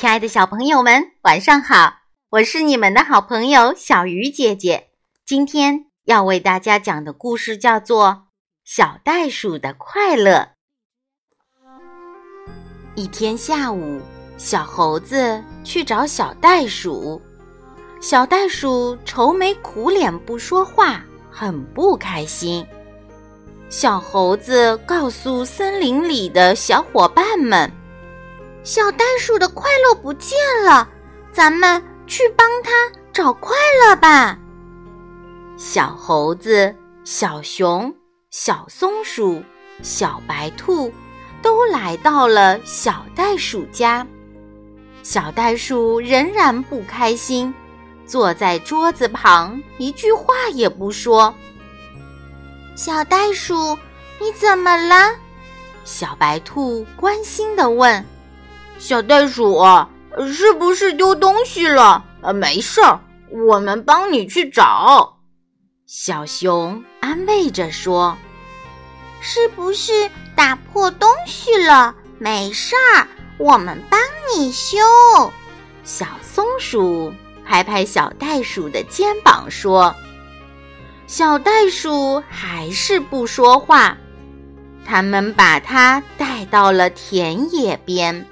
亲爱的小朋友们，晚上好！我是你们的好朋友小鱼姐姐。今天要为大家讲的故事叫做《小袋鼠的快乐》。一天下午，小猴子去找小袋鼠，小袋鼠愁眉苦脸不说话，很不开心。小猴子告诉森林里的小伙伴们。小袋鼠的快乐不见了，咱们去帮它找快乐吧。小猴子、小熊、小松鼠、小白兔都来到了小袋鼠家。小袋鼠仍然不开心，坐在桌子旁，一句话也不说。小袋鼠，你怎么了？小白兔关心地问。小袋鼠，是不是丢东西了？呃，没事儿，我们帮你去找。小熊安慰着说：“是不是打破东西了？没事儿，我们帮你修。”小松鼠拍拍小袋鼠的肩膀说：“小袋鼠还是不说话。”他们把它带到了田野边。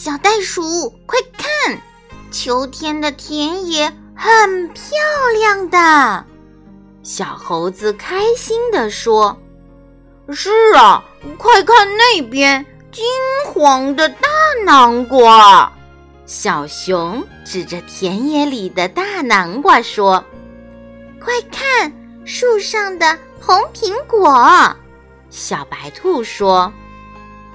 小袋鼠，快看，秋天的田野很漂亮的。小猴子开心地说：“是啊，快看那边金黄的大南瓜。”小熊指着田野里的大南瓜说：“快看树上的红苹果。”小白兔说：“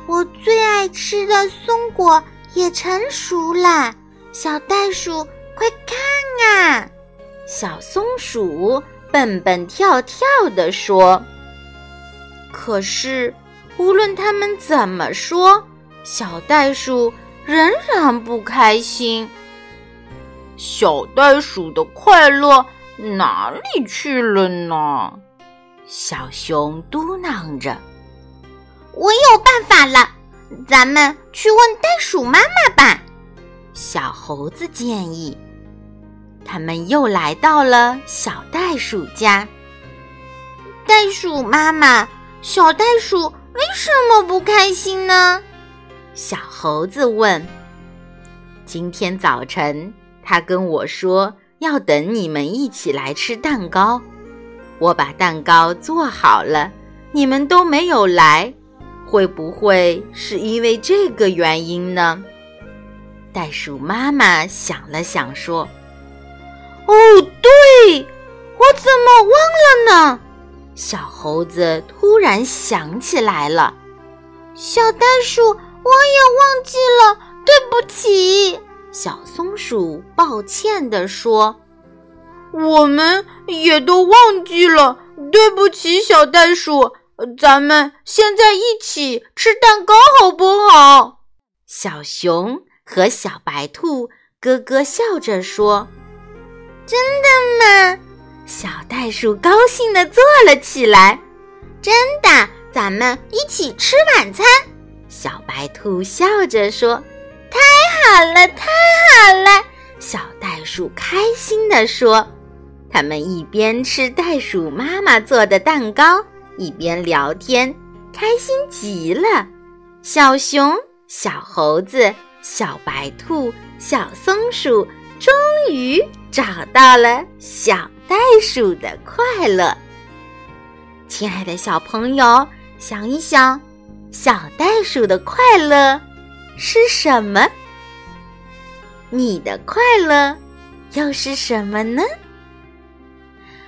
我最爱吃的松果。”也成熟了，小袋鼠，快看啊！小松鼠蹦蹦跳跳地说。可是，无论他们怎么说，小袋鼠仍然不开心。小袋鼠的快乐哪里去了呢？小熊嘟囔着：“我有办法了。”咱们去问袋鼠妈妈吧，小猴子建议。他们又来到了小袋鼠家。袋鼠妈妈，小袋鼠为什么不开心呢？小猴子问。今天早晨，他跟我说要等你们一起来吃蛋糕。我把蛋糕做好了，你们都没有来。会不会是因为这个原因呢？袋鼠妈妈想了想说：“哦，对，我怎么忘了呢？”小猴子突然想起来了：“小袋鼠，我也忘记了，对不起。”小松鼠抱歉地说：“我们也都忘记了，对不起，小袋鼠。”咱们现在一起吃蛋糕好不好？小熊和小白兔咯咯笑着说：“真的吗？”小袋鼠高兴地坐了起来。“真的，咱们一起吃晚餐。”小白兔笑着说：“太好了，太好了！”小袋鼠开心地说：“他们一边吃袋鼠妈妈做的蛋糕。”一边聊天，开心极了。小熊、小猴子、小白兔、小松鼠终于找到了小袋鼠的快乐。亲爱的小朋友，想一想，小袋鼠的快乐是什么？你的快乐又是什么呢？